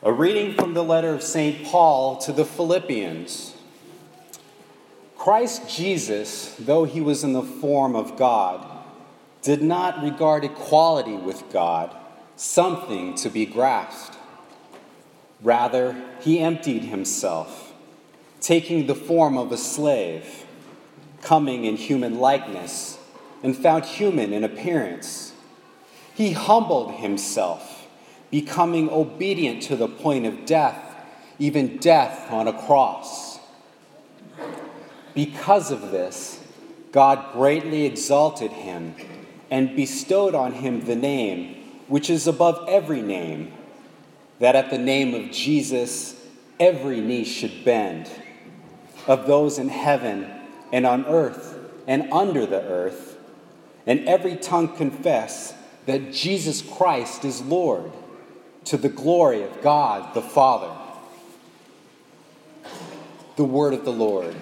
A reading from the letter of St. Paul to the Philippians. Christ Jesus, though he was in the form of God, did not regard equality with God something to be grasped. Rather, he emptied himself, taking the form of a slave, coming in human likeness, and found human in appearance. He humbled himself becoming obedient to the point of death, even death on a cross. Because of this, God greatly exalted him and bestowed on him the name which is above every name, that at the name of Jesus every knee should bend, of those in heaven and on earth and under the earth, and every tongue confess that Jesus Christ is Lord to the glory of God the Father. The word of the Lord.